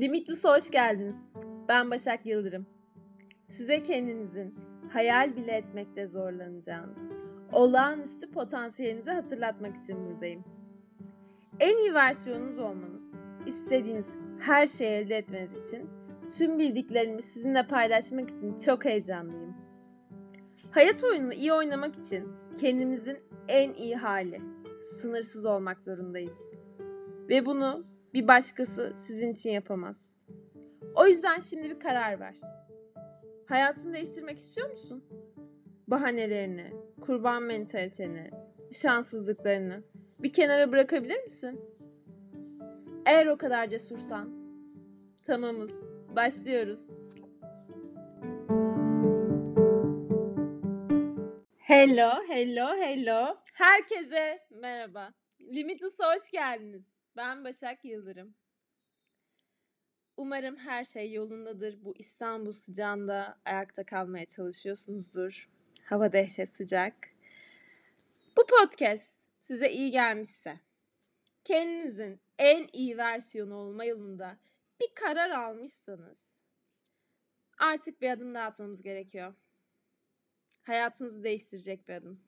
Limitless'a hoş geldiniz. Ben Başak Yıldırım. Size kendinizin hayal bile etmekte zorlanacağınız, olağanüstü potansiyelinizi hatırlatmak için buradayım. En iyi versiyonunuz olmanız, istediğiniz her şeyi elde etmeniz için tüm bildiklerimi sizinle paylaşmak için çok heyecanlıyım. Hayat oyununu iyi oynamak için kendimizin en iyi hali, sınırsız olmak zorundayız. Ve bunu bir başkası sizin için yapamaz. O yüzden şimdi bir karar ver. Hayatını değiştirmek istiyor musun? Bahanelerini, kurban mentaliteni, şanssızlıklarını bir kenara bırakabilir misin? Eğer o kadar cesursan, tamamız, başlıyoruz. Hello, hello, hello. Herkese merhaba. Limitless'a hoş geldiniz. Ben Başak Yıldırım. Umarım her şey yolundadır. Bu İstanbul sıcağında ayakta kalmaya çalışıyorsunuzdur. Hava dehşet sıcak. Bu podcast size iyi gelmişse, kendinizin en iyi versiyonu olma yolunda bir karar almışsanız artık bir adım daha atmamız gerekiyor. Hayatınızı değiştirecek bir adım.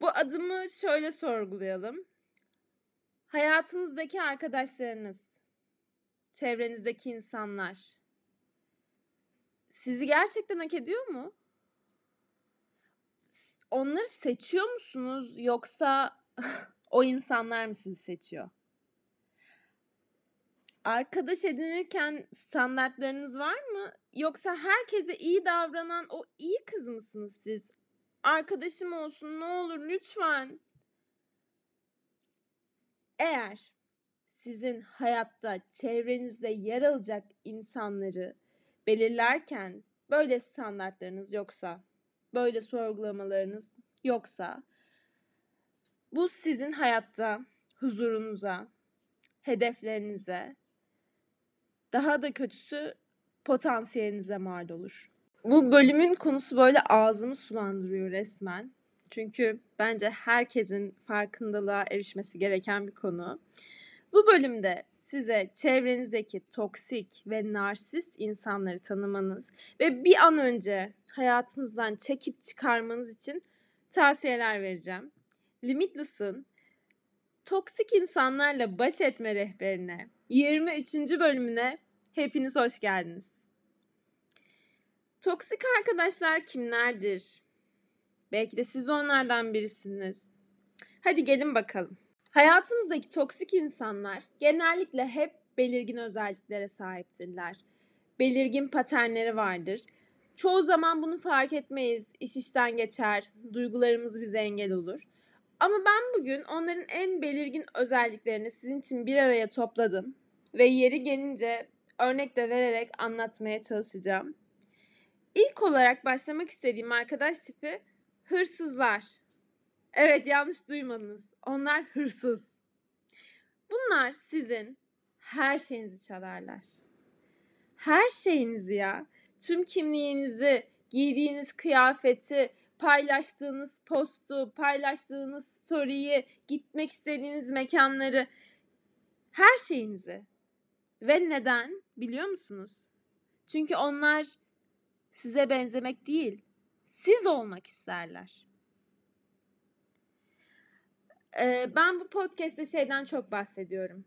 Bu adımı şöyle sorgulayalım. Hayatınızdaki arkadaşlarınız, çevrenizdeki insanlar sizi gerçekten hak ediyor mu? Onları seçiyor musunuz yoksa o insanlar mı sizi seçiyor? Arkadaş edinirken standartlarınız var mı? Yoksa herkese iyi davranan o iyi kız mısınız siz? Arkadaşım olsun ne olur lütfen. Eğer sizin hayatta çevrenizde yer alacak insanları belirlerken böyle standartlarınız yoksa, böyle sorgulamalarınız yoksa bu sizin hayatta huzurunuza, hedeflerinize, daha da kötüsü potansiyelinize mal olur. Bu bölümün konusu böyle ağzımı sulandırıyor resmen. Çünkü bence herkesin farkındalığa erişmesi gereken bir konu. Bu bölümde size çevrenizdeki toksik ve narsist insanları tanımanız ve bir an önce hayatınızdan çekip çıkarmanız için tavsiyeler vereceğim. Limitless'ın toksik insanlarla baş etme rehberine 23. bölümüne hepiniz hoş geldiniz. Toksik arkadaşlar kimlerdir? Belki de siz onlardan birisiniz. Hadi gelin bakalım. Hayatımızdaki toksik insanlar genellikle hep belirgin özelliklere sahiptirler. Belirgin paternleri vardır. Çoğu zaman bunu fark etmeyiz, iş işten geçer, duygularımız bize engel olur. Ama ben bugün onların en belirgin özelliklerini sizin için bir araya topladım ve yeri gelince örnek de vererek anlatmaya çalışacağım. İlk olarak başlamak istediğim arkadaş tipi hırsızlar. Evet yanlış duymadınız. Onlar hırsız. Bunlar sizin her şeyinizi çalarlar. Her şeyinizi ya. Tüm kimliğinizi, giydiğiniz kıyafeti, paylaştığınız postu, paylaştığınız story'yi, gitmek istediğiniz mekanları, her şeyinizi. Ve neden biliyor musunuz? Çünkü onlar size benzemek değil, siz olmak isterler. Ee, ben bu podcast'te şeyden çok bahsediyorum.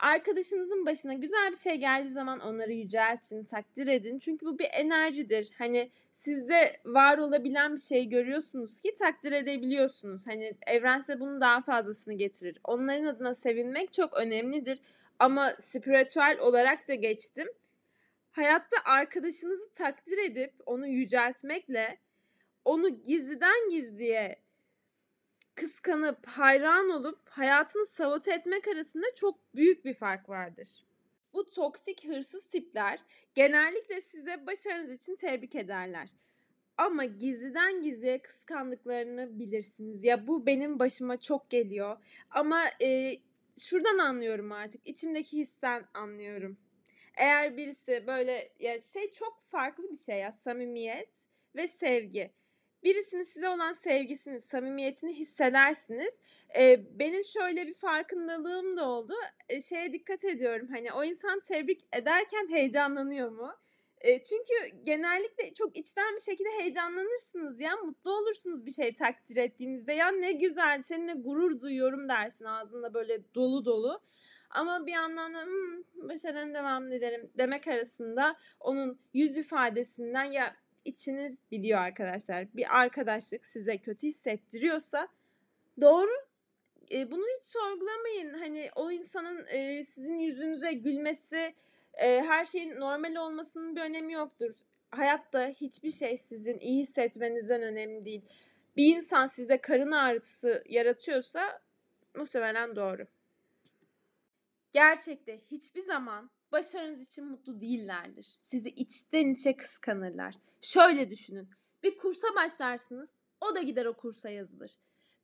Arkadaşınızın başına güzel bir şey geldiği zaman onları yüceltin, takdir edin. Çünkü bu bir enerjidir. Hani sizde var olabilen bir şey görüyorsunuz ki takdir edebiliyorsunuz. Hani evren size bunun daha fazlasını getirir. Onların adına sevinmek çok önemlidir. Ama spiritüel olarak da geçtim hayatta arkadaşınızı takdir edip onu yüceltmekle onu gizliden gizliye kıskanıp hayran olup hayatını sabote etmek arasında çok büyük bir fark vardır. Bu toksik hırsız tipler genellikle size başarınız için tebrik ederler. Ama gizliden gizliye kıskandıklarını bilirsiniz. Ya bu benim başıma çok geliyor. Ama e, şuradan anlıyorum artık. İçimdeki histen anlıyorum. Eğer birisi böyle ya şey çok farklı bir şey ya samimiyet ve sevgi. birisinin size olan sevgisini, samimiyetini hissedersiniz. Eee, benim şöyle bir farkındalığım da oldu. Eee, şeye dikkat ediyorum, hani, o insan tebrik ederken heyecanlanıyor mu? Eee, çünkü genellikle çok içten bir şekilde heyecanlanırsınız ya, mutlu olursunuz bir şey takdir ettiğinizde. "Ya, ne güzel, seninle gurur duyuyorum." dersin ağzında böyle dolu dolu. Ama bir yandan da, "Hımm, başarılarına devam ederim." demek arasında onun yüz ifadesinden ya içiniz biliyor arkadaşlar. Bir arkadaşlık size kötü hissettiriyorsa doğru. Eee, bunu hiç sorgulamayın. Hani, o insanın, eee, sizin yüzünüze gülmesi, eee, her şeyin normal olmasının bir önemi yoktur. Hayatta hiçbir şey sizin iyi hissetmenizden önemli değil. Bir insan sizde karın ağrısı yaratıyorsa muhtemelen doğru. Gerçekte hiçbir zaman başarınız için mutlu değillerdir. Sizi içten içe kıskanırlar. Şöyle düşünün. Bir kursa başlarsınız, o da gider o kursa yazılır.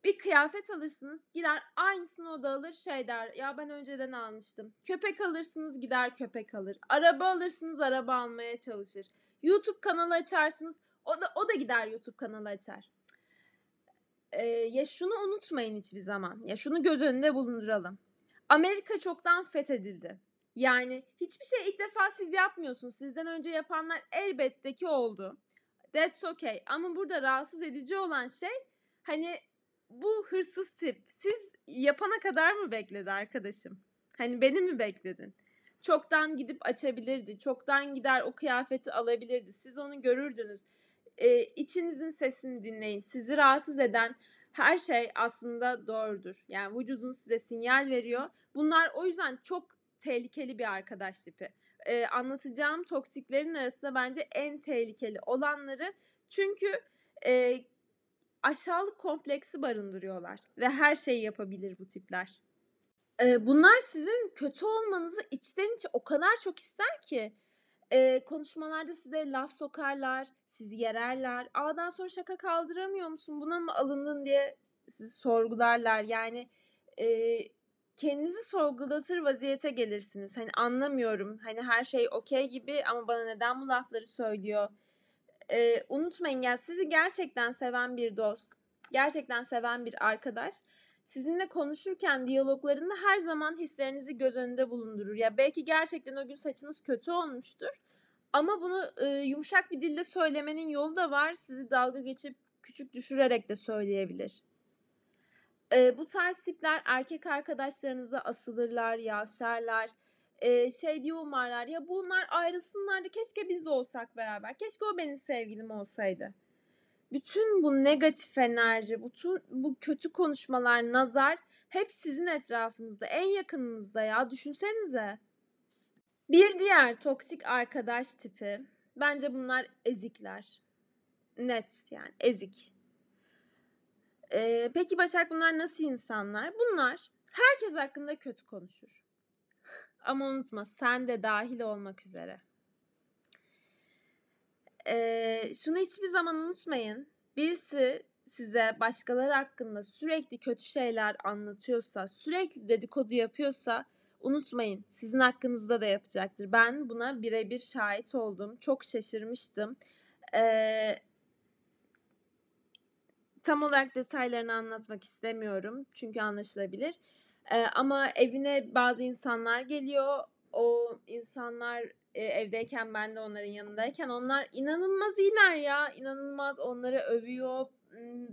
Bir kıyafet alırsınız, gider aynısını o da alır, şey der, ya ben önceden almıştım. Köpek alırsınız, gider köpek alır. Araba alırsınız, araba almaya çalışır. YouTube kanalı açarsınız, o da o da gider YouTube kanalı açar. Eee, ya şunu unutmayın hiçbir zaman. Ya şunu göz önünde bulunduralım. Amerika çoktan fethedildi. Yani hiçbir şey ilk defa siz yapmıyorsunuz. Sizden önce yapanlar elbette ki oldu. That's okay. Ama burada rahatsız edici olan şey hani bu hırsız tip siz yapana kadar mı bekledi arkadaşım? Hani beni mi bekledin? Çoktan gidip açabilirdi. Çoktan gider o kıyafeti alabilirdi. Siz onu görürdünüz. Ee, içinizin sesini dinleyin. Sizi rahatsız eden her şey aslında doğrudur. Yani vücudun size sinyal veriyor. Bunlar o yüzden çok tehlikeli bir arkadaş tipi. Ee, anlatacağım toksiklerin arasında bence en tehlikeli olanları çünkü e, aşağılık kompleksi barındırıyorlar ve her şeyi yapabilir bu tipler. Ee, bunlar sizin kötü olmanızı içten içe o kadar çok ister ki e, konuşmalarda size laf sokarlar, sizi yererler. A'dan sonra şaka kaldıramıyor musun? Buna mı alındın diye sizi sorgularlar. Yani e, kendinizi sorgulatır vaziyete gelirsiniz. Hani anlamıyorum. Hani her şey okey gibi ama bana neden bu lafları söylüyor? Ee, unutmayın ya sizi gerçekten seven bir dost, gerçekten seven bir arkadaş sizinle konuşurken diyaloglarında her zaman hislerinizi göz önünde bulundurur. Ya belki gerçekten o gün saçınız kötü olmuştur. Ama bunu e, yumuşak bir dille söylemenin yolu da var. Sizi dalga geçip küçük düşürerek de söyleyebilir. E, bu tarz tipler erkek arkadaşlarınıza asılırlar, yavşarlar. E, şey diye umarlar ya bunlar ayrılsınlar da keşke biz de olsak beraber. Keşke o benim sevgilim olsaydı. Bütün bu negatif enerji, bütün bu kötü konuşmalar, nazar hep sizin etrafınızda, en yakınınızda ya düşünsenize. Bir diğer toksik arkadaş tipi bence bunlar ezikler. Net yani ezik. Ee, peki Başak bunlar nasıl insanlar? Bunlar herkes hakkında kötü konuşur. Ama unutma sen de dahil olmak üzere. Ee, şunu hiçbir zaman unutmayın. Birisi size başkaları hakkında sürekli kötü şeyler anlatıyorsa, sürekli dedikodu yapıyorsa unutmayın sizin hakkınızda da yapacaktır. Ben buna birebir şahit oldum. Çok şaşırmıştım. Ee, tam olarak detaylarını anlatmak istemiyorum çünkü anlaşılabilir. Ee, ama evine bazı insanlar geliyor. O insanlar e, evdeyken ben de onların yanındayken onlar inanılmaz iyiler ya. inanılmaz onları övüyor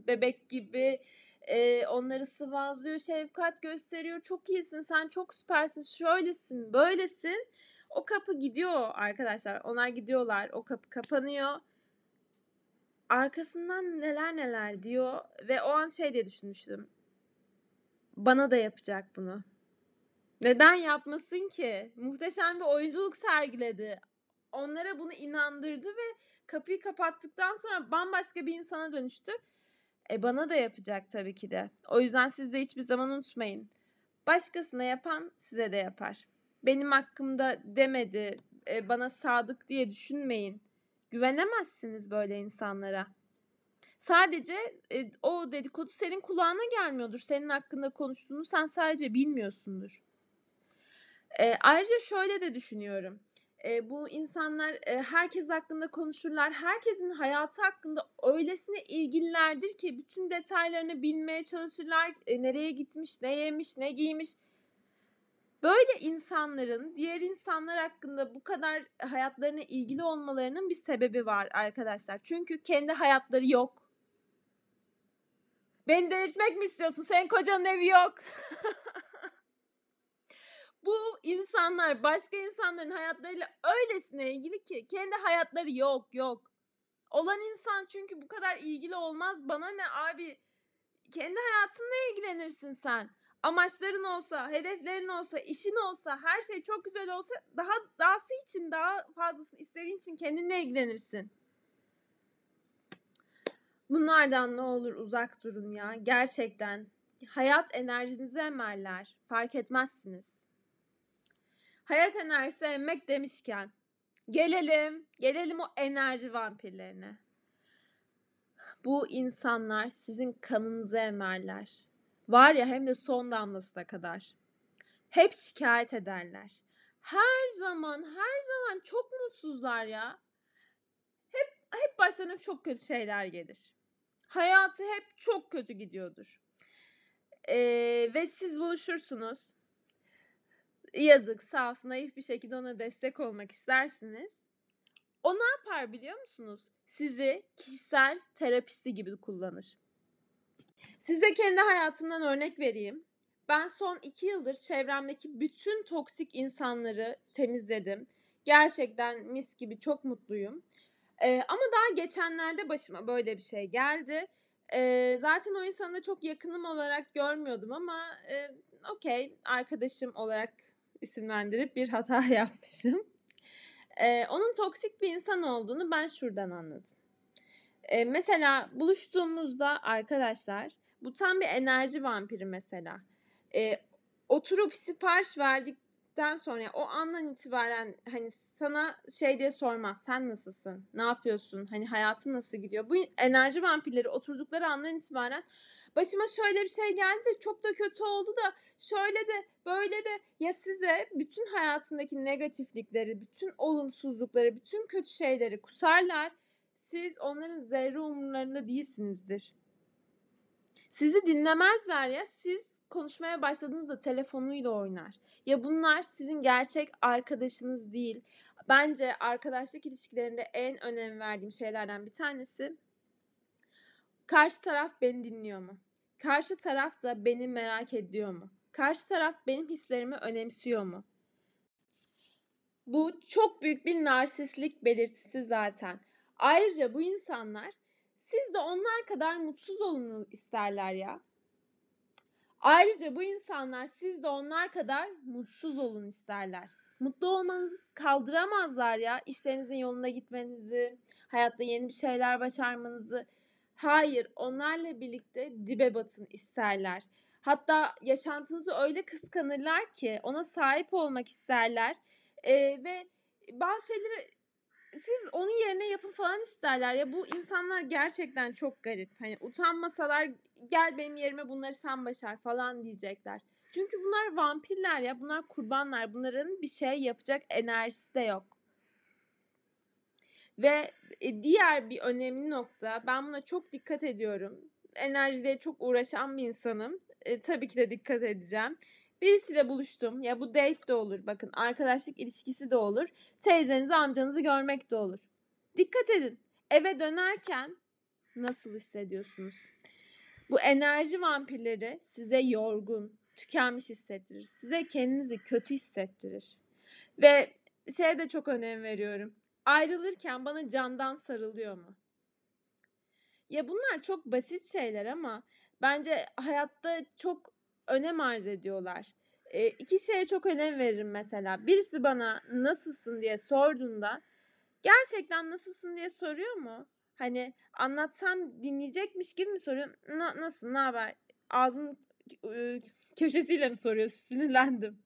bebek gibi. E, onları sıvazlıyor, şefkat gösteriyor. Çok iyisin, sen çok süpersin, şöylesin, böylesin. O kapı gidiyor arkadaşlar. Onlar gidiyorlar. O kapı kapanıyor. Arkasından neler neler diyor ve o an şey diye düşünmüştüm. Bana da yapacak bunu. Neden yapmasın ki? Muhteşem bir oyunculuk sergiledi. Onlara bunu inandırdı ve kapıyı kapattıktan sonra bambaşka bir insana dönüştü. E bana da yapacak tabii ki de. O yüzden siz de hiçbir zaman unutmayın. Başkasına yapan size de yapar. Benim hakkımda demedi, e, bana sadık diye düşünmeyin. Güvenemezsiniz böyle insanlara. Sadece e, o dedikodu senin kulağına gelmiyordur. Senin hakkında konuştuğunu sen sadece bilmiyorsundur. E, ayrıca şöyle de düşünüyorum. E, bu insanlar e, herkes hakkında konuşurlar. Herkesin hayatı hakkında öylesine ilgililerdir ki bütün detaylarını bilmeye çalışırlar. E, nereye gitmiş, ne yemiş, ne giymiş. Böyle insanların diğer insanlar hakkında bu kadar hayatlarına ilgili olmalarının bir sebebi var arkadaşlar. Çünkü kendi hayatları yok. Beni delirtmek mi istiyorsun? Senin kocanın evi yok. insanlar başka insanların hayatlarıyla öylesine ilgili ki kendi hayatları yok yok. Olan insan çünkü bu kadar ilgili olmaz. Bana ne abi? Kendi hayatınla ilgilenirsin sen. Amaçların olsa, hedeflerin olsa, işin olsa, her şey çok güzel olsa daha dahası için daha fazlasını istediğin için kendinle ilgilenirsin. Bunlardan ne olur uzak durun ya. Gerçekten. Hayat enerjinizi emerler. Fark etmezsiniz. Hayat enerjisi emmek demişken gelelim, gelelim o enerji vampirlerine. Bu insanlar sizin kanınızı emerler. Var ya hem de son damlasına kadar. Hep şikayet ederler. Her zaman, her zaman çok mutsuzlar ya. Hep hep başlarına çok kötü şeyler gelir. Hayatı hep çok kötü gidiyordur. Ee, ve siz buluşursunuz yazık, saf, naif bir şekilde ona destek olmak istersiniz. O ne yapar biliyor musunuz? Sizi kişisel terapisti gibi kullanır. Size kendi hayatımdan örnek vereyim. Ben son iki yıldır çevremdeki bütün toksik insanları temizledim. Gerçekten mis gibi çok mutluyum. Ee, ama daha geçenlerde başıma böyle bir şey geldi. Ee, zaten o insanı çok yakınım olarak görmüyordum ama e, okey arkadaşım olarak isimlendirip bir hata yapmışım. Ee, onun toksik bir insan olduğunu ben şuradan anladım. Ee, mesela buluştuğumuzda arkadaşlar bu tam bir enerji vampiri mesela. Ee, oturup sipariş verdik den sonra o andan itibaren hani sana şey diye sormaz. Sen nasılsın? Ne yapıyorsun? Hani hayatın nasıl gidiyor? Bu enerji vampirleri oturdukları andan itibaren başıma şöyle bir şey geldi çok da kötü oldu da şöyle de böyle de ya size bütün hayatındaki negatiflikleri, bütün olumsuzlukları, bütün kötü şeyleri kusarlar. Siz onların zerre umurlarında değilsinizdir. Sizi dinlemezler ya siz konuşmaya başladığınızda telefonuyla oynar. Ya bunlar sizin gerçek arkadaşınız değil. Bence arkadaşlık ilişkilerinde en önem verdiğim şeylerden bir tanesi karşı taraf beni dinliyor mu? Karşı taraf da beni merak ediyor mu? Karşı taraf benim hislerimi önemsiyor mu? Bu çok büyük bir narsistlik belirtisi zaten. Ayrıca bu insanlar siz de onlar kadar mutsuz olun isterler ya. Ayrıca bu insanlar siz de onlar kadar mutsuz olun isterler. Mutlu olmanızı kaldıramazlar ya. İşlerinizin yolunda gitmenizi, hayatta yeni bir şeyler başarmanızı. Hayır, onlarla birlikte dibe batın isterler. Hatta yaşantınızı öyle kıskanırlar ki ona sahip olmak isterler. Ee, ve bazı şeyleri siz onun yerine yapın falan isterler ya bu insanlar gerçekten çok garip. Hani utanmasalar gel benim yerime bunları sen başar falan diyecekler. Çünkü bunlar vampirler ya bunlar kurbanlar bunların bir şey yapacak enerjisi de yok. Ve e, diğer bir önemli nokta ben buna çok dikkat ediyorum. Enerjide çok uğraşan bir insanım. E, tabii ki de dikkat edeceğim. Birisiyle buluştum. Ya bu date de olur. Bakın arkadaşlık ilişkisi de olur. Teyzenizi, amcanızı görmek de olur. Dikkat edin. Eve dönerken nasıl hissediyorsunuz? Bu enerji vampirleri size yorgun, tükenmiş hissettirir. Size kendinizi kötü hissettirir. Ve şeye de çok önem veriyorum. Ayrılırken bana candan sarılıyor mu? Ya bunlar çok basit şeyler ama bence hayatta çok önem arz ediyorlar. E, iki şeye çok önem veririm mesela. Birisi bana nasılsın diye sorduğunda gerçekten nasılsın diye soruyor mu? Hani anlatsam dinleyecekmiş gibi mi soruyor? Na, nasıl, ne haber? Ağzın e, köşesiyle mi soruyorsun? Sinirlendim.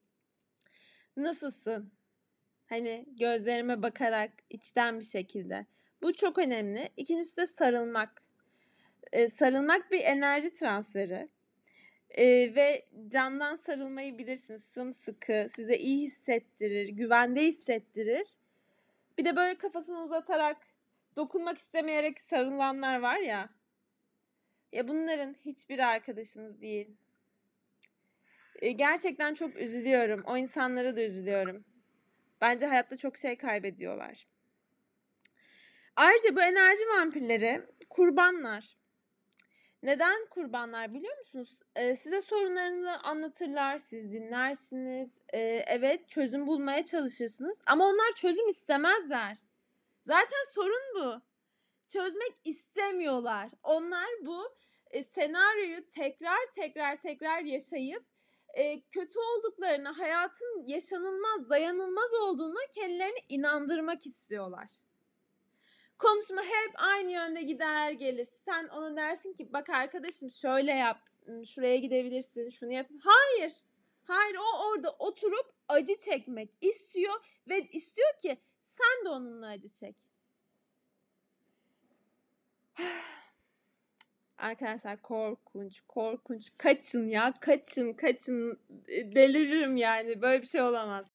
Nasılsın? Hani gözlerime bakarak içten bir şekilde. Bu çok önemli. İkincisi de sarılmak. Ee, sarılmak bir enerji transferi. Ee, ve candan sarılmayı bilirsiniz. Sımsıkı, size iyi hissettirir, güvende hissettirir. Bir de böyle kafasını uzatarak dokunmak istemeyerek sarılanlar var ya. Ya bunların hiçbir arkadaşınız değil. E, gerçekten çok üzülüyorum. O insanlara da üzülüyorum. Bence hayatta çok şey kaybediyorlar. Ayrıca bu enerji vampirleri kurbanlar. Neden kurbanlar biliyor musunuz? Ee, size sorunlarını anlatırlar, siz dinlersiniz. Ee, evet çözüm bulmaya çalışırsınız ama onlar çözüm istemezler. Zaten sorun bu. Çözmek istemiyorlar. Onlar bu e, senaryoyu tekrar tekrar tekrar yaşayıp e, kötü olduklarını, hayatın yaşanılmaz, dayanılmaz olduğuna kendilerini inandırmak istiyorlar. Konuşma hep aynı yönde gider gelir. Sen ona dersin ki bak arkadaşım şöyle yap, şuraya gidebilirsin, şunu yap. Hayır. Hayır o orada oturup acı çekmek istiyor ve istiyor ki sen de onunla acı çek. Arkadaşlar korkunç, korkunç. Kaçın ya, kaçın, kaçın. Deliririm yani. Böyle bir şey olamaz.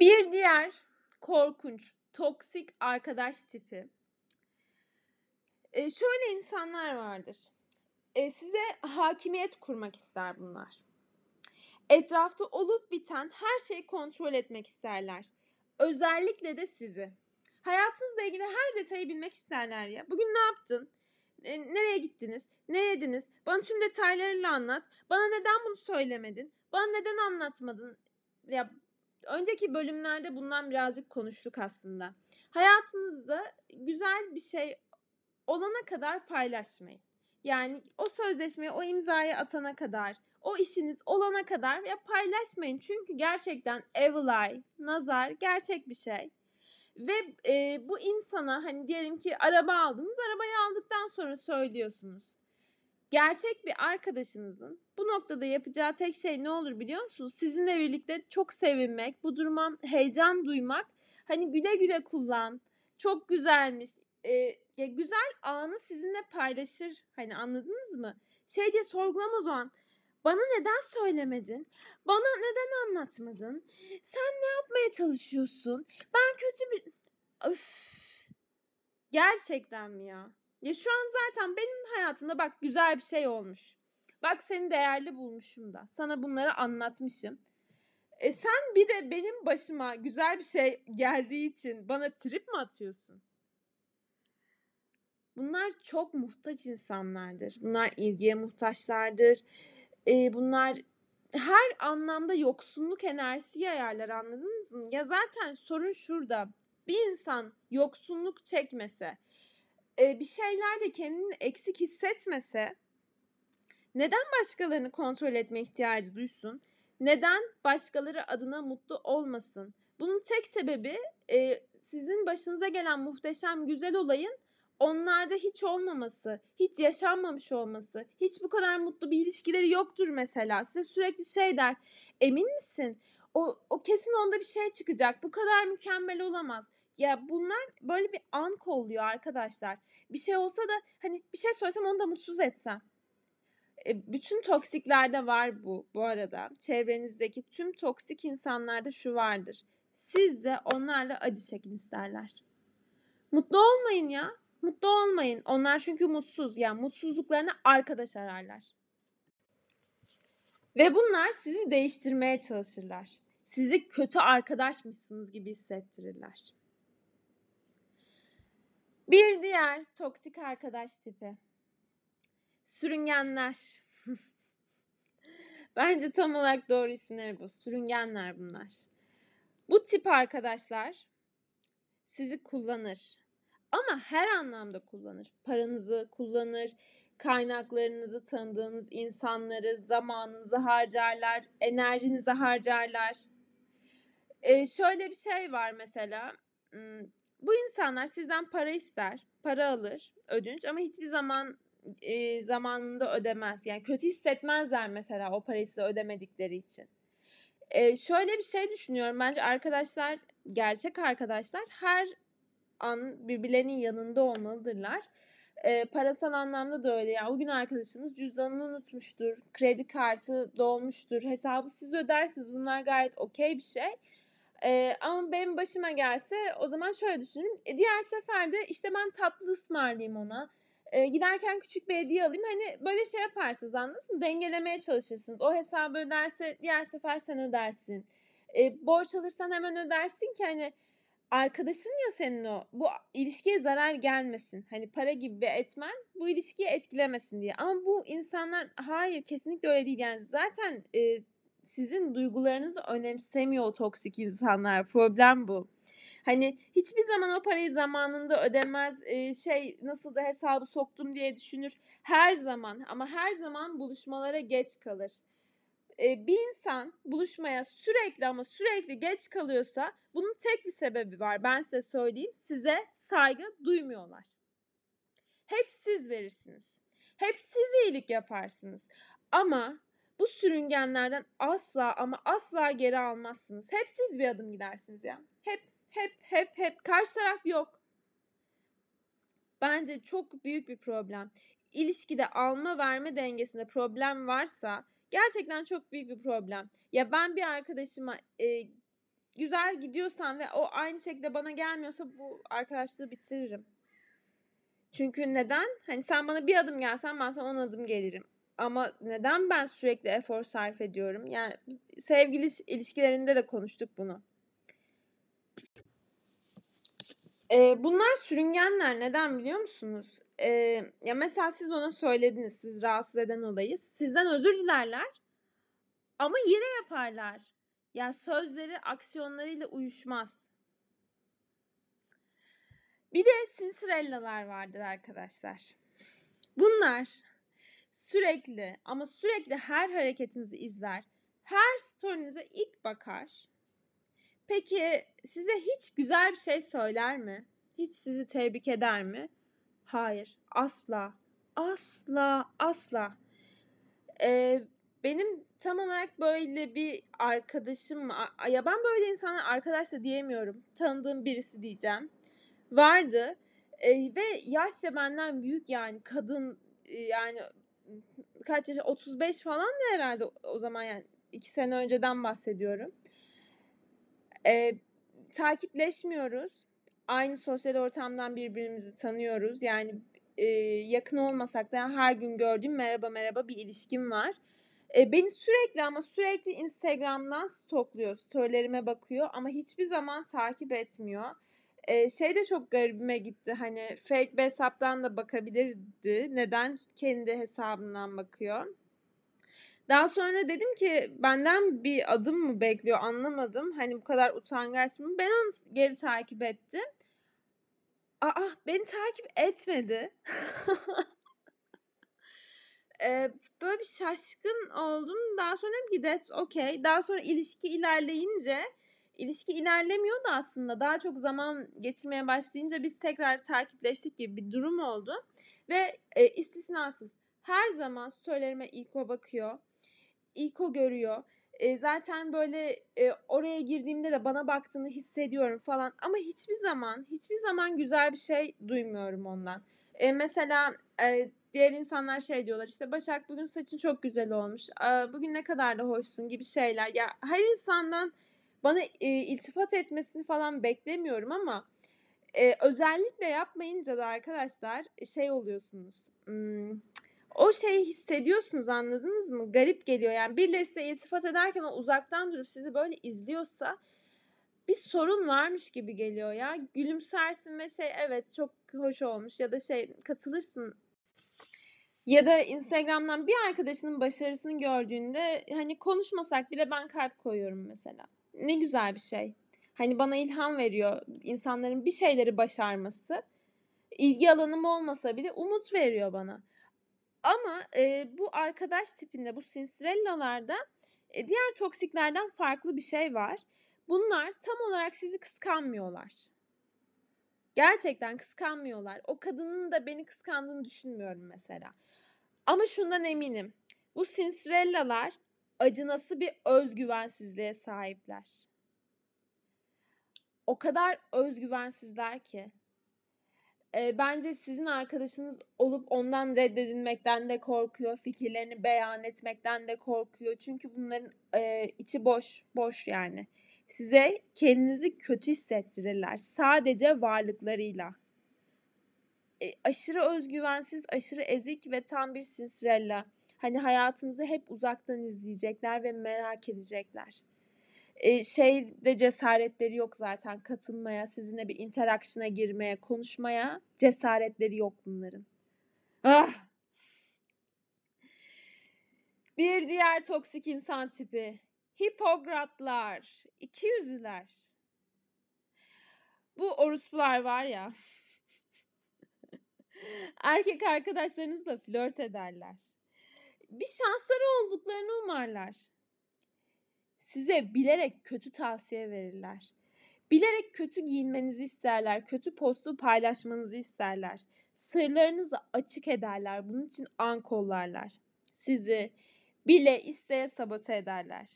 Bir diğer korkunç, toksik arkadaş tipi. E, şöyle insanlar vardır. E, size hakimiyet kurmak ister bunlar. Etrafta olup biten her şeyi kontrol etmek isterler. Özellikle de sizi. Hayatınızla ilgili her detayı bilmek isterler ya. Bugün ne yaptın? E, nereye gittiniz? Ne yediniz? Bana tüm detaylarıyla anlat. Bana neden bunu söylemedin? Bana neden anlatmadın? Ya önceki bölümlerde bundan birazcık konuştuk aslında. Hayatınızda güzel bir şey olana kadar paylaşmayın. Yani o sözleşmeyi, o imzayı atana kadar, o işiniz olana kadar ya paylaşmayın. Çünkü gerçekten evil eye, nazar gerçek bir şey. Ve e, bu insana hani diyelim ki araba aldınız, arabayı aldıktan sonra söylüyorsunuz. Gerçek bir arkadaşınızın bu noktada yapacağı tek şey ne olur biliyor musunuz? Sizinle birlikte çok sevinmek, bu duruma heyecan duymak. Hani güle güle kullan, çok güzelmiş. E, ya güzel anı sizinle paylaşır. Hani anladınız mı? Şey diye sorgulamaz o an. Bana neden söylemedin? Bana neden anlatmadın? Sen ne yapmaya çalışıyorsun? Ben kötü bir... Öf. Gerçekten mi ya? Ya şu an zaten benim hayatımda bak güzel bir şey olmuş. Bak seni değerli bulmuşum da. Sana bunları anlatmışım. E sen bir de benim başıma güzel bir şey geldiği için bana trip mi atıyorsun? Bunlar çok muhtaç insanlardır. Bunlar ilgiye muhtaçlardır e, bunlar her anlamda yoksunluk enerjisi yayarlar anladınız mı? Ya zaten sorun şurada. Bir insan yoksunluk çekmese, bir şeylerde kendini eksik hissetmese neden başkalarını kontrol etme ihtiyacı duysun? Neden başkaları adına mutlu olmasın? Bunun tek sebebi sizin başınıza gelen muhteşem güzel olayın onlarda hiç olmaması, hiç yaşanmamış olması, hiç bu kadar mutlu bir ilişkileri yoktur mesela. Size sürekli şey der, emin misin? O, o kesin onda bir şey çıkacak. Bu kadar mükemmel olamaz. Ya bunlar böyle bir an kolluyor arkadaşlar. Bir şey olsa da hani bir şey söylesem onu da mutsuz etsem. E, bütün toksiklerde var bu bu arada. Çevrenizdeki tüm toksik insanlarda şu vardır. Siz de onlarla acı çekin isterler. Mutlu olmayın ya. Mutlu olmayın. Onlar çünkü mutsuz. Yani mutsuzluklarına arkadaş ararlar. Ve bunlar sizi değiştirmeye çalışırlar. Sizi kötü arkadaşmışsınız gibi hissettirirler. Bir diğer toksik arkadaş tipi. Sürüngenler. Bence tam olarak doğru isimleri bu. Sürüngenler bunlar. Bu tip arkadaşlar sizi kullanır. Ama her anlamda kullanır. Paranızı kullanır, kaynaklarınızı tanıdığınız insanları, zamanınızı harcarlar, enerjinizi harcarlar. Ee, şöyle bir şey var mesela. Bu insanlar sizden para ister, para alır, ödünç ama hiçbir zaman e, zamanında ödemez. Yani kötü hissetmezler mesela o parayı size ödemedikleri için. E, şöyle bir şey düşünüyorum. Bence arkadaşlar, gerçek arkadaşlar her an birbirlerinin yanında olmalıdırlar. E, parasal anlamda da öyle. Yani o gün arkadaşınız cüzdanını unutmuştur, kredi kartı dolmuştur, hesabı siz ödersiniz. Bunlar gayet okey bir şey. Ee, ama benim başıma gelse o zaman şöyle düşünün. E, diğer seferde işte ben tatlı ısmarlayayım ona. E, giderken küçük bir hediye alayım. Hani böyle şey yaparsınız anladınız mı? Dengelemeye çalışırsınız. O hesabı öderse diğer sefer sen ödersin. E, borç alırsan hemen ödersin ki hani arkadaşın ya senin o. Bu ilişkiye zarar gelmesin. Hani para gibi bir etmen bu ilişkiyi etkilemesin diye. Ama bu insanlar hayır kesinlikle öyle değil. Yani zaten e, sizin duygularınızı önemsemiyor o toksik insanlar. Problem bu. Hani hiçbir zaman o parayı zamanında ödemez. E, şey nasıl da hesabı soktum diye düşünür. Her zaman ama her zaman buluşmalara geç kalır bir insan buluşmaya sürekli ama sürekli geç kalıyorsa bunun tek bir sebebi var. Ben size söyleyeyim. Size saygı duymuyorlar. Hep siz verirsiniz. Hep siz iyilik yaparsınız. Ama bu sürüngenlerden asla ama asla geri almazsınız. Hep siz bir adım gidersiniz ya. Hep hep hep hep karşı taraf yok. Bence çok büyük bir problem. İlişkide alma verme dengesinde problem varsa gerçekten çok büyük bir problem. Ya ben bir arkadaşıma e, güzel gidiyorsam ve o aynı şekilde bana gelmiyorsa bu arkadaşlığı bitiririm. Çünkü neden? Hani sen bana bir adım gelsen ben sana on adım gelirim. Ama neden ben sürekli efor sarf ediyorum? Yani sevgili ilişkilerinde de konuştuk bunu. Ee, bunlar sürüngenler. Neden biliyor musunuz? Ee, ya mesela siz ona söylediniz siz rahatsız eden olayı. Sizden özür dilerler. Ama yine yaparlar. Yani sözleri aksiyonlarıyla uyuşmaz. Bir de sinsirellalar vardır arkadaşlar. Bunlar sürekli ama sürekli her hareketinizi izler. Her story'nize ilk bakar. Peki size hiç güzel bir şey söyler mi? Hiç sizi tebrik eder mi? Hayır, asla. Asla, asla. Ee, benim tam olarak böyle bir arkadaşım ya ben böyle insana arkadaş da diyemiyorum. Tanıdığım birisi diyeceğim. Vardı. Ee, ve yaşça benden büyük yani kadın yani kaç yaş 35 falan da herhalde o zaman yani iki sene önceden bahsediyorum. Ee, takipleşmiyoruz. Aynı sosyal ortamdan birbirimizi tanıyoruz. Yani e, yakın olmasak da her gün gördüğüm merhaba merhaba bir ilişkim var. E, beni sürekli ama sürekli Instagram'dan stokluyor. Storylerime bakıyor ama hiçbir zaman takip etmiyor. E, şey de çok garibime gitti. Hani fake bir hesaptan da bakabilirdi. Neden kendi hesabından bakıyor? Daha sonra dedim ki benden bir adım mı bekliyor anlamadım. Hani bu kadar utangaç mı? Ben onu geri takip ettim. Aa beni takip etmedi. ee, böyle bir şaşkın oldum. Daha sonra dedim ki that's okay. Daha sonra ilişki ilerleyince ilişki ilerlemiyordu aslında. Daha çok zaman geçirmeye başlayınca biz tekrar takipleştik gibi bir durum oldu. Ve e, istisnasız her zaman storylerime ilk o bakıyor. İlk o görüyor. E, zaten böyle e, oraya girdiğimde de bana baktığını hissediyorum falan. Ama hiçbir zaman, hiçbir zaman güzel bir şey duymuyorum ondan. E, mesela e, diğer insanlar şey diyorlar işte Başak bugün saçın çok güzel olmuş. E, bugün ne kadar da hoşsun gibi şeyler. Ya her insandan bana e, iltifat etmesini falan beklemiyorum ama e, özellikle yapmayınca da arkadaşlar şey oluyorsunuz. Hmm, o şeyi hissediyorsunuz anladınız mı? Garip geliyor yani birileri size iltifat ederken o uzaktan durup sizi böyle izliyorsa bir sorun varmış gibi geliyor ya. Gülümsersin ve şey evet çok hoş olmuş ya da şey katılırsın. Ya da Instagram'dan bir arkadaşının başarısını gördüğünde hani konuşmasak bile ben kalp koyuyorum mesela. Ne güzel bir şey. Hani bana ilham veriyor insanların bir şeyleri başarması. İlgi alanım olmasa bile umut veriyor bana. Ama e, bu arkadaş tipinde, bu sinsirellalarda e, diğer toksiklerden farklı bir şey var. Bunlar tam olarak sizi kıskanmıyorlar. Gerçekten kıskanmıyorlar. O kadının da beni kıskandığını düşünmüyorum mesela. Ama şundan eminim. Bu sinsirellalar acınası bir özgüvensizliğe sahipler. O kadar özgüvensizler ki e, bence sizin arkadaşınız olup ondan reddedilmekten de korkuyor, fikirlerini beyan etmekten de korkuyor. Çünkü bunların e, içi boş, boş yani. Size kendinizi kötü hissettirirler sadece varlıklarıyla. E, aşırı özgüvensiz, aşırı ezik ve tam bir Cinderella. Hani hayatınızı hep uzaktan izleyecekler ve merak edecekler. E, şey de cesaretleri yok zaten katılmaya, sizinle bir interaksyona girmeye, konuşmaya cesaretleri yok bunların. Ah! Bir diğer toksik insan tipi. Hipokratlar, ikiyüzlüler. Bu orospular var ya. Erkek arkadaşlarınızla flört ederler. Bir şansları olduklarını umarlar. Size bilerek kötü tavsiye verirler. Bilerek kötü giyinmenizi isterler, kötü postu paylaşmanızı isterler. Sırlarınızı açık ederler, bunun için an kollarlar. Sizi bile isteye sabote ederler.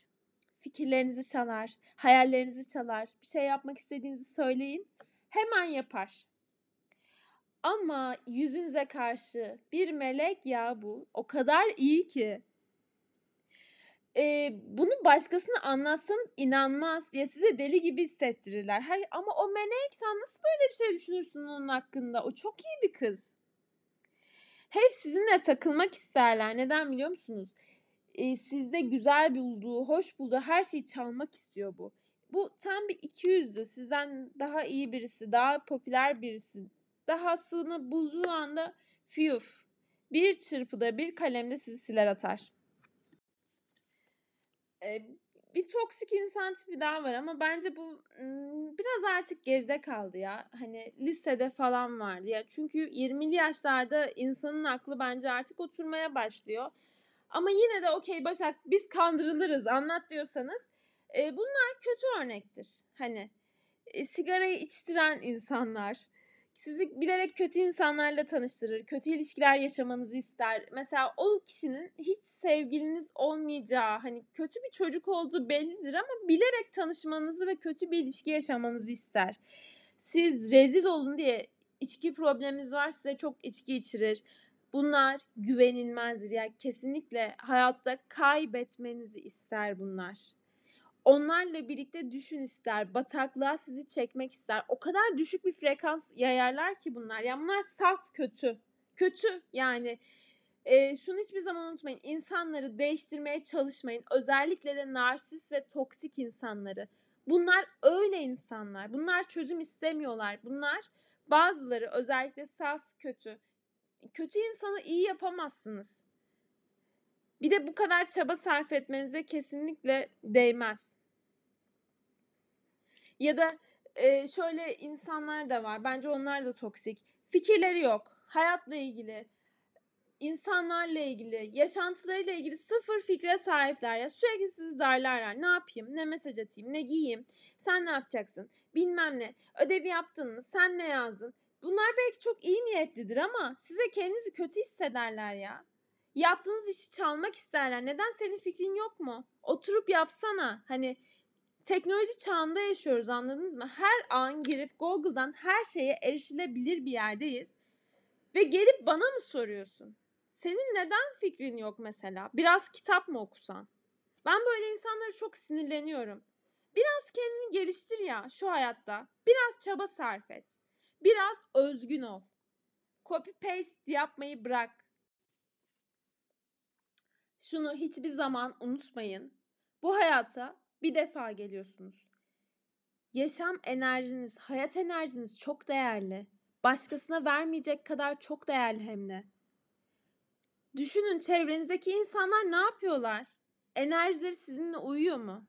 Fikirlerinizi çalar, hayallerinizi çalar. Bir şey yapmak istediğinizi söyleyin, hemen yapar. Ama yüzünüze karşı bir melek ya bu. O kadar iyi ki. Ee, bunu başkasına anlatsanız inanmaz ya size deli gibi hissettirirler. Her, ama o melek sen nasıl böyle bir şey düşünürsün onun hakkında? O çok iyi bir kız. Hep sizinle takılmak isterler. Neden biliyor musunuz? Ee, sizde güzel bulduğu, hoş bulduğu her şeyi çalmak istiyor bu. Bu tam bir iki yüzlü. Sizden daha iyi birisi, daha popüler birisi. Dahasını bulduğu anda fiyuf. Bir çırpıda, bir kalemde sizi siler atar. Bir toksik insan tipi daha var ama bence bu biraz artık geride kaldı ya. Hani lisede falan vardı ya. Çünkü 20'li yaşlarda insanın aklı bence artık oturmaya başlıyor. Ama yine de okey Başak biz kandırılırız anlat diyorsanız e, bunlar kötü örnektir. Hani e, sigarayı içtiren insanlar, sizi bilerek kötü insanlarla tanıştırır, kötü ilişkiler yaşamanızı ister. Mesela o kişinin hiç sevgiliniz olmayacağı, hani kötü bir çocuk olduğu bellidir ama bilerek tanışmanızı ve kötü bir ilişki yaşamanızı ister. Siz rezil olun diye içki probleminiz var size çok içki içirir. Bunlar güvenilmezdir. Yani kesinlikle hayatta kaybetmenizi ister bunlar. Onlarla birlikte düşün ister, bataklığa sizi çekmek ister. O kadar düşük bir frekans yayarlar ki bunlar. Yani bunlar saf kötü. Kötü yani. E, şunu hiçbir zaman unutmayın. İnsanları değiştirmeye çalışmayın. Özellikle de narsist ve toksik insanları. Bunlar öyle insanlar. Bunlar çözüm istemiyorlar. Bunlar bazıları özellikle saf kötü. Kötü insanı iyi yapamazsınız. Bir de bu kadar çaba sarf etmenize kesinlikle değmez. Ya da e, şöyle insanlar da var. Bence onlar da toksik. Fikirleri yok. Hayatla ilgili, insanlarla ilgili, yaşantılarıyla ilgili sıfır fikre sahipler ya. Sürekli sizi darlarlar. Ne yapayım? Ne mesaj atayım? Ne giyeyim? Sen ne yapacaksın? Bilmem ne. Ödevi yaptın mı? Sen ne yazdın? Bunlar belki çok iyi niyetlidir ama size kendinizi kötü hissederler ya. Yaptığınız işi çalmak isterler. Neden senin fikrin yok mu? Oturup yapsana. Hani teknoloji çağında yaşıyoruz anladınız mı? Her an girip Google'dan her şeye erişilebilir bir yerdeyiz. Ve gelip bana mı soruyorsun? Senin neden fikrin yok mesela? Biraz kitap mı okusan? Ben böyle insanlara çok sinirleniyorum. Biraz kendini geliştir ya şu hayatta. Biraz çaba sarf et. Biraz özgün ol. Copy paste yapmayı bırak. Şunu hiçbir zaman unutmayın. Bu hayata bir defa geliyorsunuz. Yaşam enerjiniz, hayat enerjiniz çok değerli. Başkasına vermeyecek kadar çok değerli hem de. Düşünün çevrenizdeki insanlar ne yapıyorlar? Enerjileri sizinle uyuyor mu?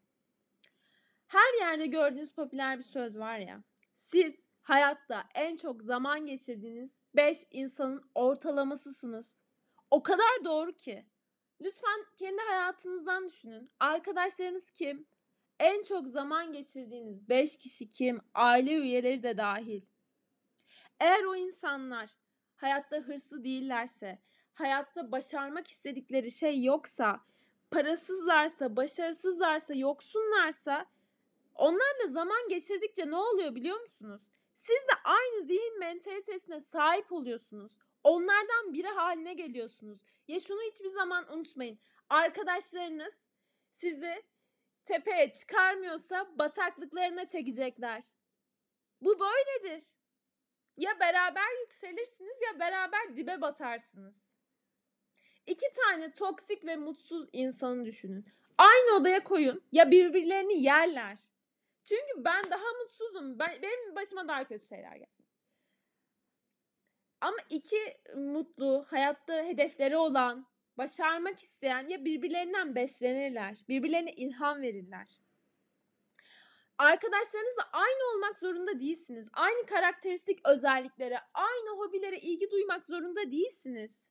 Her yerde gördüğünüz popüler bir söz var ya. Siz hayatta en çok zaman geçirdiğiniz 5 insanın ortalamasısınız. O kadar doğru ki. Lütfen kendi hayatınızdan düşünün. Arkadaşlarınız kim? En çok zaman geçirdiğiniz 5 kişi kim? Aile üyeleri de dahil. Eğer o insanlar hayatta hırslı değillerse, hayatta başarmak istedikleri şey yoksa, parasızlarsa, başarısızlarsa, yoksunlarsa onlarla zaman geçirdikçe ne oluyor biliyor musunuz? Siz de aynı zihin mentalitesine sahip oluyorsunuz. Onlardan biri haline geliyorsunuz. Ya şunu hiçbir zaman unutmayın. Arkadaşlarınız sizi tepeye çıkarmıyorsa bataklıklarına çekecekler. Bu böyledir. Ya beraber yükselirsiniz ya beraber dibe batarsınız. İki tane toksik ve mutsuz insanı düşünün. Aynı odaya koyun ya birbirlerini yerler. Çünkü ben daha mutsuzum. Ben, benim başıma daha kötü şeyler geldi. Ama iki mutlu, hayatta hedefleri olan, başarmak isteyen ya birbirlerinden beslenirler, birbirlerine ilham verirler. Arkadaşlarınızla aynı olmak zorunda değilsiniz. Aynı karakteristik özelliklere, aynı hobilere ilgi duymak zorunda değilsiniz.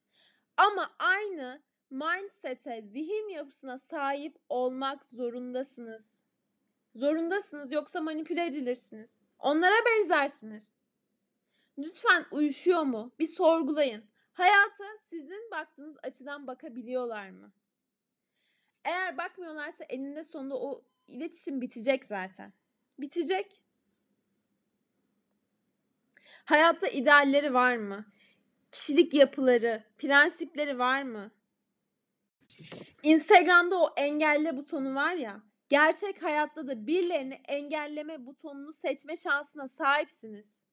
Ama aynı mindset'e, zihin yapısına sahip olmak zorundasınız. Zorundasınız yoksa manipüle edilirsiniz. Onlara benzersiniz. Lütfen uyuşuyor mu? Bir sorgulayın. Hayata sizin baktığınız açıdan bakabiliyorlar mı? Eğer bakmıyorlarsa eninde sonunda o iletişim bitecek zaten. Bitecek. Hayatta idealleri var mı? Kişilik yapıları, prensipleri var mı? Instagram'da o engelle butonu var ya. Gerçek hayatta da birilerini engelleme butonunu seçme şansına sahipsiniz.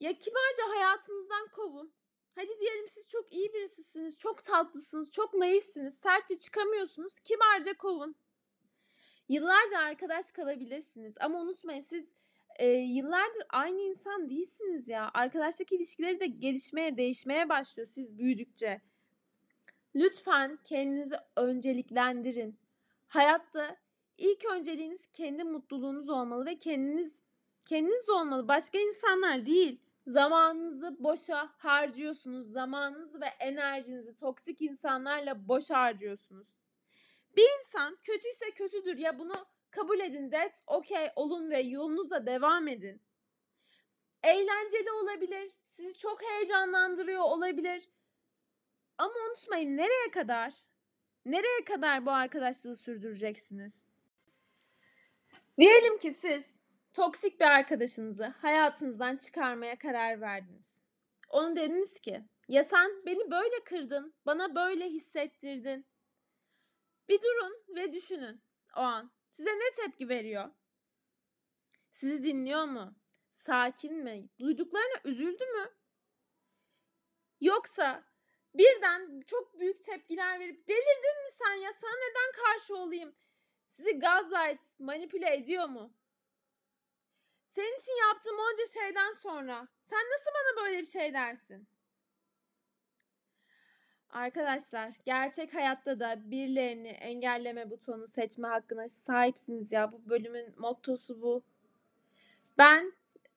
Ya kibarca hayatınızdan kovun. Hadi diyelim siz çok iyi birisisiniz, çok tatlısınız, çok naifsiniz, sertçe çıkamıyorsunuz. Kibarca kovun. Yıllarca arkadaş kalabilirsiniz ama unutmayın siz e, yıllardır aynı insan değilsiniz ya. Arkadaşlık ilişkileri de gelişmeye, değişmeye başlıyor siz büyüdükçe. Lütfen kendinizi önceliklendirin. Hayatta ilk önceliğiniz kendi mutluluğunuz olmalı ve kendiniz kendiniz olmalı. Başka insanlar değil. Zamanınızı boşa harcıyorsunuz. Zamanınızı ve enerjinizi toksik insanlarla boş harcıyorsunuz. Bir insan kötüyse kötüdür ya bunu kabul edin. That's okay olun ve yolunuza devam edin. Eğlenceli olabilir. Sizi çok heyecanlandırıyor olabilir. Ama unutmayın nereye kadar? Nereye kadar bu arkadaşlığı sürdüreceksiniz? Diyelim ki siz toksik bir arkadaşınızı hayatınızdan çıkarmaya karar verdiniz. Onu dediniz ki ya sen beni böyle kırdın, bana böyle hissettirdin. Bir durun ve düşünün o an. Size ne tepki veriyor? Sizi dinliyor mu? Sakin mi? Duyduklarına üzüldü mü? Yoksa birden çok büyük tepkiler verip delirdin mi sen ya sana neden karşı olayım? Sizi gaslight manipüle ediyor mu? Senin için yaptığım onca şeyden sonra sen nasıl bana böyle bir şey dersin? Arkadaşlar gerçek hayatta da birilerini engelleme butonu seçme hakkına sahipsiniz ya. Bu bölümün mottosu bu. Ben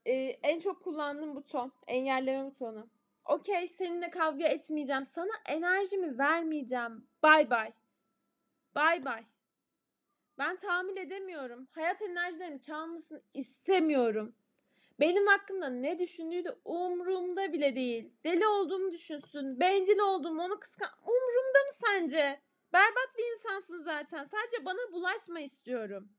e, en çok kullandığım buton engelleme butonu. Okey seninle kavga etmeyeceğim. Sana enerjimi vermeyeceğim. Bay bay. Bay bay. Ben tahammül edemiyorum. Hayat enerjilerimi çalmasını istemiyorum. Benim hakkımda ne düşündüğü de umurumda bile değil. Deli olduğumu düşünsün, bencil olduğumu, onu kıskan... Umurumda mı sence? Berbat bir insansın zaten. Sadece bana bulaşma istiyorum.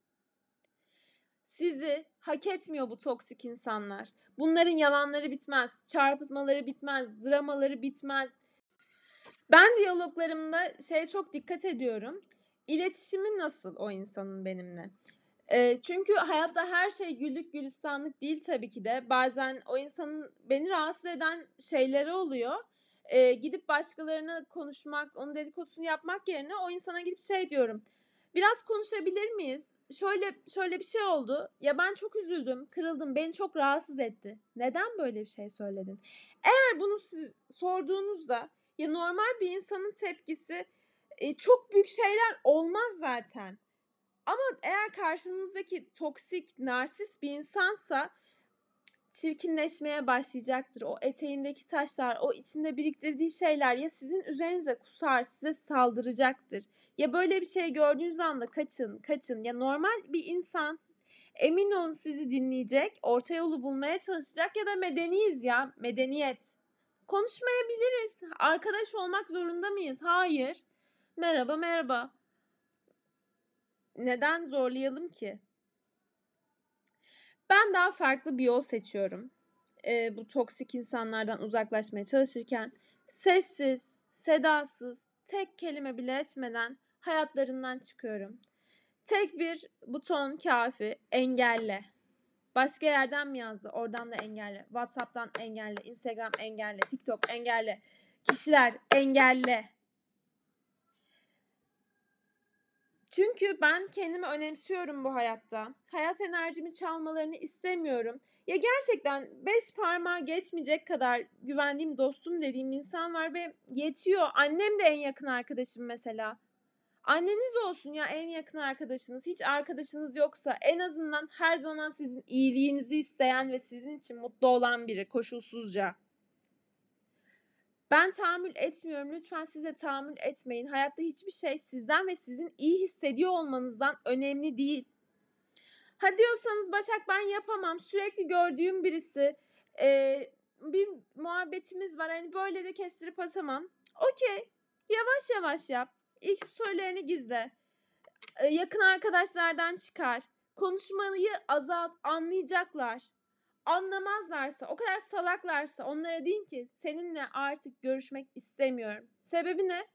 Sizi hak etmiyor bu toksik insanlar. Bunların yalanları bitmez, çarpıtmaları bitmez, dramaları bitmez. Ben diyaloglarımda şeye çok dikkat ediyorum. İletişimi nasıl o insanın benimle? E, çünkü hayatta her şey güllük gülistanlık değil tabii ki de. Bazen o insanın beni rahatsız eden şeyleri oluyor. E, gidip başkalarına konuşmak, onun dedikodusunu yapmak yerine o insana gidip şey diyorum. Biraz konuşabilir miyiz? Şöyle şöyle bir şey oldu. Ya ben çok üzüldüm, kırıldım, beni çok rahatsız etti. Neden böyle bir şey söyledin? Eğer bunu siz sorduğunuzda ya normal bir insanın tepkisi e, çok büyük şeyler olmaz zaten. Ama eğer karşınızdaki toksik, narsist bir insansa çirkinleşmeye başlayacaktır. O eteğindeki taşlar, o içinde biriktirdiği şeyler ya sizin üzerinize kusar, size saldıracaktır. Ya böyle bir şey gördüğünüz anda kaçın, kaçın. Ya normal bir insan emin olun sizi dinleyecek, orta yolu bulmaya çalışacak ya da medeniyiz ya, medeniyet. Konuşmayabiliriz. Arkadaş olmak zorunda mıyız? Hayır. Merhaba, merhaba neden zorlayalım ki? Ben daha farklı bir yol seçiyorum. E, bu toksik insanlardan uzaklaşmaya çalışırken sessiz, sedasız, tek kelime bile etmeden hayatlarından çıkıyorum. Tek bir buton kafi engelle. Başka yerden mi yazdı? Oradan da engelle. WhatsApp'tan engelle. Instagram engelle. TikTok engelle. Kişiler engelle. Çünkü ben kendimi önemsiyorum bu hayatta. Hayat enerjimi çalmalarını istemiyorum. Ya gerçekten beş parmağı geçmeyecek kadar güvendiğim dostum dediğim insan var ve yetiyor. Annem de en yakın arkadaşım mesela. Anneniz olsun ya en yakın arkadaşınız. Hiç arkadaşınız yoksa en azından her zaman sizin iyiliğinizi isteyen ve sizin için mutlu olan biri koşulsuzca. Ben tahammül etmiyorum. Lütfen siz de tahammül etmeyin. Hayatta hiçbir şey sizden ve sizin iyi hissediyor olmanızdan önemli değil. Ha diyorsanız Başak ben yapamam. Sürekli gördüğüm birisi. Ee, bir muhabbetimiz var. Hani böyle de kestirip atamam. Okey. Yavaş yavaş yap. İlk sorularını gizle. Ee, yakın arkadaşlardan çıkar. Konuşmayı azalt. Anlayacaklar anlamazlarsa, o kadar salaklarsa onlara deyin ki seninle artık görüşmek istemiyorum. Sebebi ne?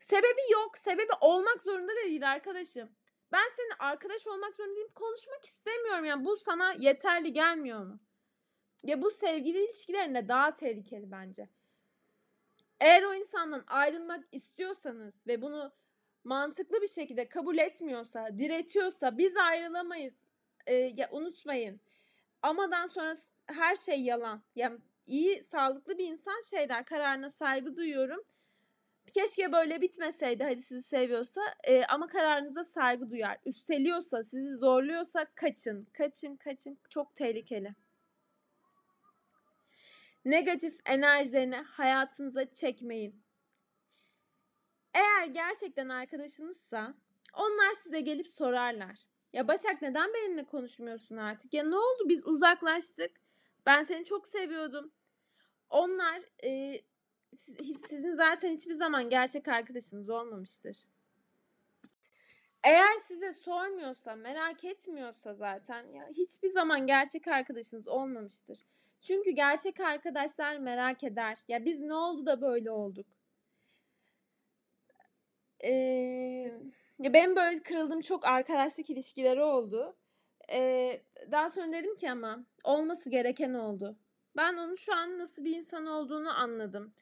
Sebebi yok. Sebebi olmak zorunda da değil arkadaşım. Ben seninle arkadaş olmak zorunda değilim. Konuşmak istemiyorum. Yani bu sana yeterli gelmiyor mu? Ya bu sevgili ilişkilerinde daha tehlikeli bence. Eğer o insandan ayrılmak istiyorsanız ve bunu mantıklı bir şekilde kabul etmiyorsa, diretiyorsa biz ayrılamayız. Ee, ya unutmayın amadan sonra her şey yalan. Yani iyi, sağlıklı bir insan şey der, kararına saygı duyuyorum. Keşke böyle bitmeseydi hadi sizi seviyorsa e, ama kararınıza saygı duyar. Üsteliyorsa, sizi zorluyorsa kaçın, kaçın, kaçın. Çok tehlikeli. Negatif enerjilerini hayatınıza çekmeyin. Eğer gerçekten arkadaşınızsa onlar size gelip sorarlar. Ya Başak neden benimle konuşmuyorsun artık? Ya ne oldu biz uzaklaştık. Ben seni çok seviyordum. Onlar e, sizin zaten hiçbir zaman gerçek arkadaşınız olmamıştır. Eğer size sormuyorsa, merak etmiyorsa zaten ya hiçbir zaman gerçek arkadaşınız olmamıştır. Çünkü gerçek arkadaşlar merak eder. Ya biz ne oldu da böyle olduk? Eee ya benim böyle kırıldığım çok arkadaşlık ilişkileri oldu. Ee, daha sonra dedim ki ama olması gereken oldu. Ben onun şu an nasıl bir insan olduğunu anladım.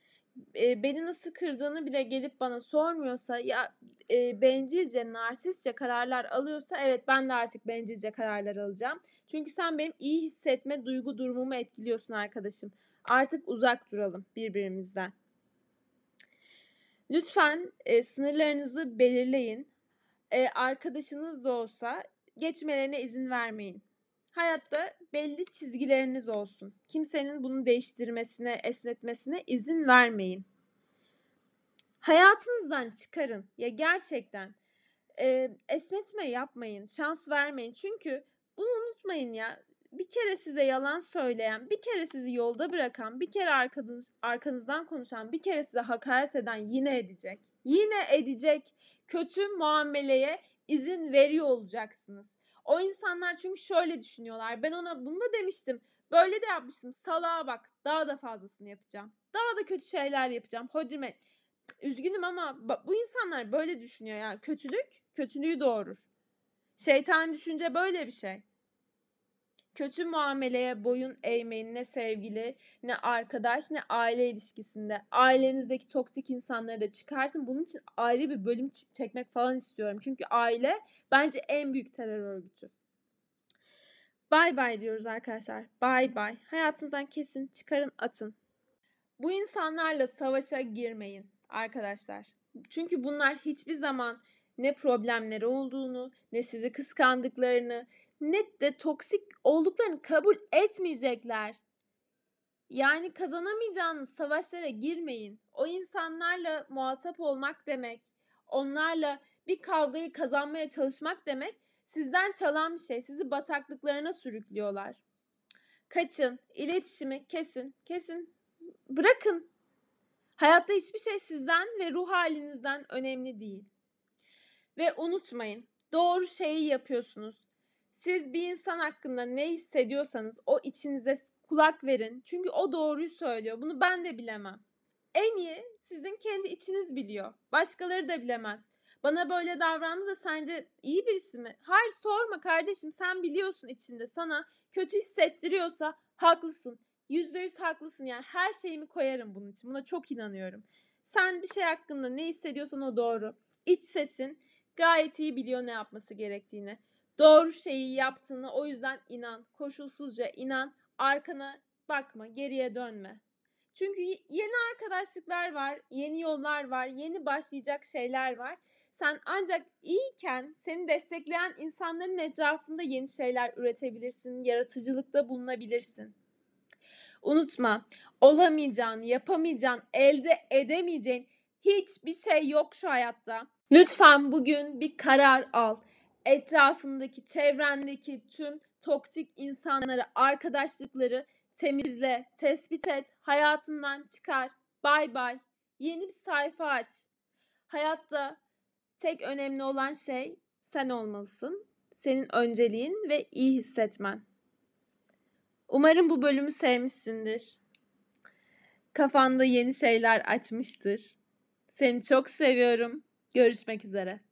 Ee, beni nasıl kırdığını bile gelip bana sormuyorsa ya e, bencilce, narsistçe kararlar alıyorsa evet ben de artık bencilce kararlar alacağım. Çünkü sen benim iyi hissetme duygu durumumu etkiliyorsun arkadaşım. Artık uzak duralım birbirimizden. Lütfen e, sınırlarınızı belirleyin e, arkadaşınız da olsa geçmelerine izin vermeyin. Hayatta belli çizgileriniz olsun. Kimsenin bunu değiştirmesine, esnetmesine izin vermeyin. Hayatınızdan çıkarın. Ya gerçekten e, esnetme yapmayın, şans vermeyin. Çünkü bunu unutmayın ya. Bir kere size yalan söyleyen, bir kere sizi yolda bırakan, bir kere arkanız, arkanızdan konuşan, bir kere size hakaret eden yine edecek. Yine edecek kötü muameleye izin veriyor olacaksınız. O insanlar çünkü şöyle düşünüyorlar. Ben ona bunu da demiştim. Böyle de yapmıştım. Salağa bak. Daha da fazlasını yapacağım. Daha da kötü şeyler yapacağım. Hodime. Üzgünüm ama bu insanlar böyle düşünüyor ya. Kötülük kötülüğü doğurur. Şeytan düşünce böyle bir şey kötü muameleye boyun eğmeyin ne sevgili, ne arkadaş, ne aile ilişkisinde. Ailenizdeki toksik insanları da çıkartın. Bunun için ayrı bir bölüm çekmek falan istiyorum. Çünkü aile bence en büyük terör örgütü. Bay bay diyoruz arkadaşlar. Bay bay. Hayatınızdan kesin çıkarın atın. Bu insanlarla savaşa girmeyin arkadaşlar. Çünkü bunlar hiçbir zaman ne problemleri olduğunu, ne sizi kıskandıklarını, net de toksik olduklarını kabul etmeyecekler. Yani kazanamayacağınız savaşlara girmeyin. O insanlarla muhatap olmak demek, onlarla bir kavgayı kazanmaya çalışmak demek sizden çalan bir şey. Sizi bataklıklarına sürüklüyorlar. Kaçın, iletişimi kesin, kesin. Bırakın. Hayatta hiçbir şey sizden ve ruh halinizden önemli değil. Ve unutmayın, doğru şeyi yapıyorsunuz. Siz bir insan hakkında ne hissediyorsanız o içinize kulak verin. Çünkü o doğruyu söylüyor. Bunu ben de bilemem. En iyi sizin kendi içiniz biliyor. Başkaları da bilemez. Bana böyle davrandı da sence iyi birisi mi? Hayır sorma kardeşim sen biliyorsun içinde sana kötü hissettiriyorsa haklısın. Yüzde yüz haklısın yani her şeyimi koyarım bunun için. Buna çok inanıyorum. Sen bir şey hakkında ne hissediyorsan o doğru. İç sesin gayet iyi biliyor ne yapması gerektiğini. Doğru şeyi yaptığını o yüzden inan. Koşulsuzca inan. Arkana bakma, geriye dönme. Çünkü yeni arkadaşlıklar var, yeni yollar var, yeni başlayacak şeyler var. Sen ancak iyiyken seni destekleyen insanların etrafında yeni şeyler üretebilirsin, yaratıcılıkta bulunabilirsin. Unutma, olamayacağın, yapamayacağın, elde edemeyeceğin hiçbir şey yok şu hayatta. Lütfen bugün bir karar al. Etrafındaki, çevrendeki tüm toksik insanları, arkadaşlıkları temizle, tespit et, hayatından çıkar. Bay bay. Yeni bir sayfa aç. Hayatta tek önemli olan şey sen olmalısın. Senin önceliğin ve iyi hissetmen. Umarım bu bölümü sevmişsindir. Kafanda yeni şeyler açmıştır. Seni çok seviyorum. Görüşmek üzere.